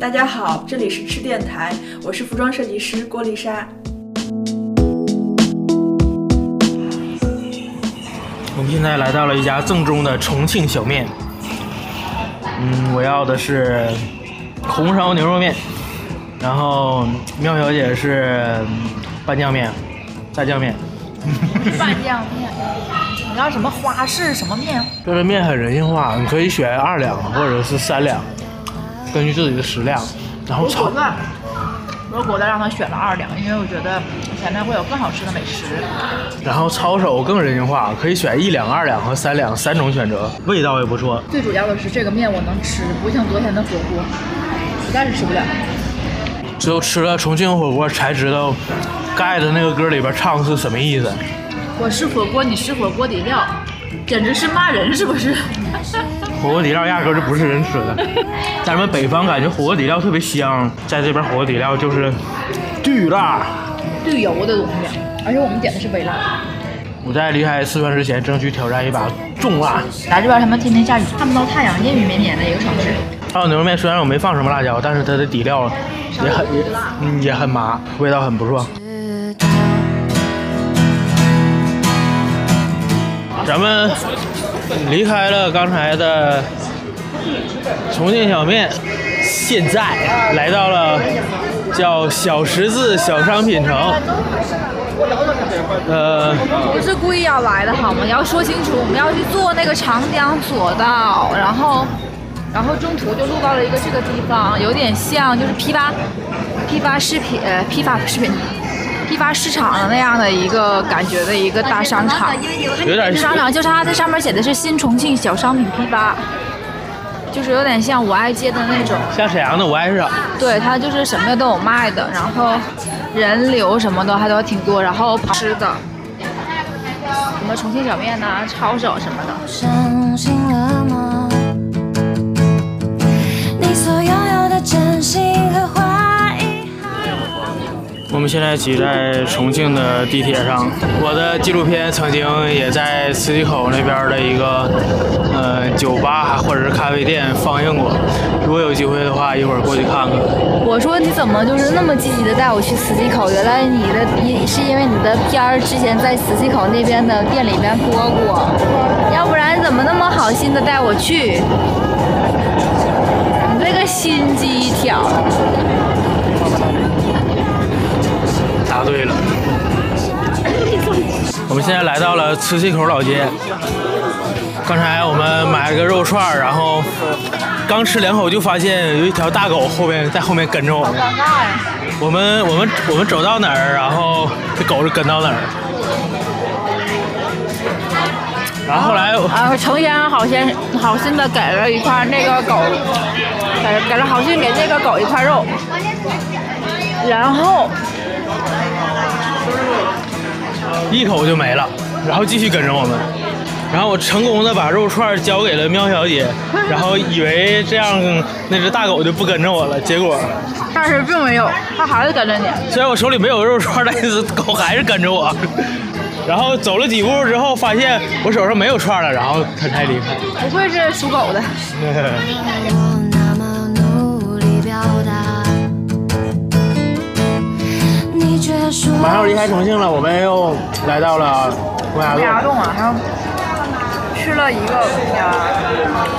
大家好，这里是吃电台，我是服装设计师郭丽莎。我们现在来到了一家正宗的重庆小面。嗯，我要的是红烧牛肉面，然后妙小姐是拌酱面、炸酱面。拌酱面，你要什么花式什么面？这个面很人性化，你可以选二两或者是三两，根据自己的食量。然后炒。我果断让他选了二两，因为我觉得前面会有更好吃的美食。然后抄手更人性化，可以选一两、二两和三两三种选择，味道也不错。最主要的是这个面我能吃，不像昨天的火锅，实在是吃不了。只有吃了重庆火锅才知道，盖的那个歌里边唱的是什么意思。我吃火锅，你吃火锅底料，简直是骂人是不是？火锅底料压根就不是人吃的，咱们北方感觉火锅底料特别香，在这边火锅底料就是巨辣、巨油的东西，而且我们点的是微辣。我在离开四川之前，争取挑战一把重辣。来这边他们天天下雨，看不到太阳，阴雨绵绵的一个城市。还有牛肉面，虽然我没放什么辣椒，但是它的底料也很也嗯也很麻，味道很不错。咱们。离开了刚才的重庆小面，现在来到了叫小十字小商品城。呃，不是故意要来的好吗？要说清楚，我们要去坐那个长江索道，然后，然后中途就路到了一个这个地方，有点像就是批发批发饰品批发饰品。批发市场的那样的一个感觉的一个大商场，有点商场，就是它在上面写的是新重庆小商品批发，就是有点像五爱街的那种，像沈阳的五爱市场。对，它就是什么都有卖的，然后人流什么的还都挺多，然后吃的，什么重庆小面呐、抄手什么的。我们现在挤在重庆的地铁上，我的纪录片曾经也在磁器口那边的一个呃酒吧或者是咖啡店放映过。如果有机会的话，一会儿过去看看。我说你怎么就是那么积极的带我去磁器口？原来你的因是因为你的片儿之前在磁器口那边的店里面播过，要不然怎么那么好心的带我去？你这个心机一挑。答对了，我们现在来到了磁器口老街。刚才我们买了个肉串然后刚吃两口就发现有一条大狗后面在后面跟着我们。我们我们我们走到哪儿，然后这狗就跟到哪儿。然后后来，啊，程先生好心好心的给了一块那个狗，给给了好心给这个狗一块肉，然后。一口就没了，然后继续跟着我们，然后我成功的把肉串交给了喵小姐，然后以为这样那只大狗就不跟着我了，结果，但是并没有，它还是跟着你。虽然我手里没有肉串，但是狗还是跟着我。然后走了几步之后，发现我手上没有串了，然后它才离开。不愧是属狗的。马上离开重庆了，我们又来到了洪崖洞啊，还有吃了一个呀，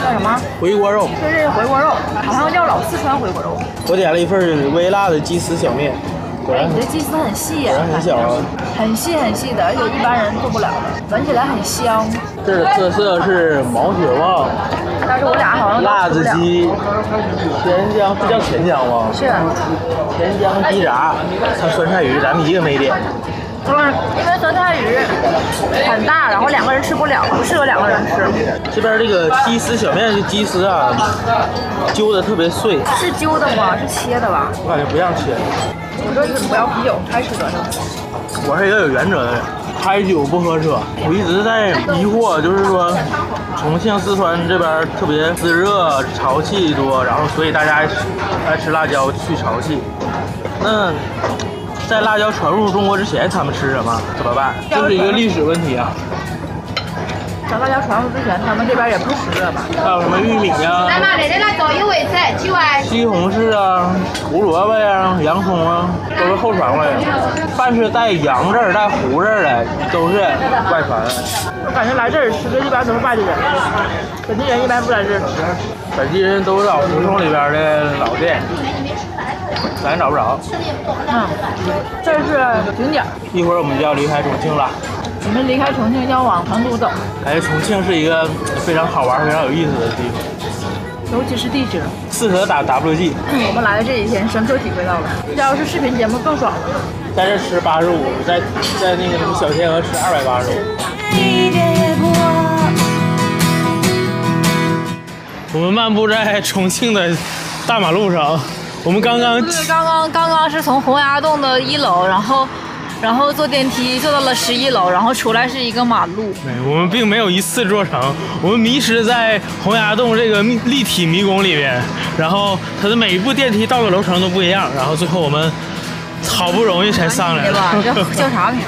叫什么？回锅肉。这是回锅肉，好像叫老四川回锅肉。我点了一份微辣的鸡丝小面。哎，你这鸡丝很细呀，很小啊，很细很细的，而且一般人做不了的，闻起来很香。这特色是毛血旺，但是我俩好像辣子鸡，甜江这叫甜江吗？是，甜江鸡杂，它酸菜鱼咱们一个没点。嗯，因为酸菜鱼很大，然后两个人吃不了，不适合两个人吃。这边这个鸡丝小面的鸡丝啊，揪的特别碎。是揪的吗？是切的吧？我感觉不像切。我说你不要啤酒？开车呢？我是一个有原则的人，开酒不喝车。我一直在疑惑，就是说重庆、四川这边特别湿热，潮气多，然后所以大家爱吃辣椒去潮气。那在辣椒传入中国之前，他们吃什么？怎么办？这是一个历史问题啊。小辣椒传入之前，他们这边也不吃热吧？还有什么玉米呀、来嘛，来来来，走一。西红柿啊、胡萝卜呀、洋葱啊，都是后传过来的。凡是带“洋”字儿、带“胡”字儿的，都是外传。我感觉来这儿吃的一般都是外地人，本地人一般不来这儿吃。本地人都是老胡同里边的老店，咱找不着。嗯，这是景点，一会儿我们就要离开重庆了。我们离开重庆要往成都走，感觉重庆是一个非常好玩、非常有意思的地方，尤其是地质。适合打 WG。我们来的这几天深刻体会到了，要是视频节目更爽了。在这吃八十五，在在那个什么小天鹅吃二百八十五。我们漫步在重庆的大马路上，我们刚刚对刚刚刚刚是从洪崖洞的一楼，然后然后坐电梯坐到了十一楼，然后出来是一个马路。对，我们并没有一次做成，我们迷失在洪崖洞这个立体迷宫里面，然后它的每一部电梯到的楼层都不一样，然后最后我们好不容易才上来对吧？这了。叫啥名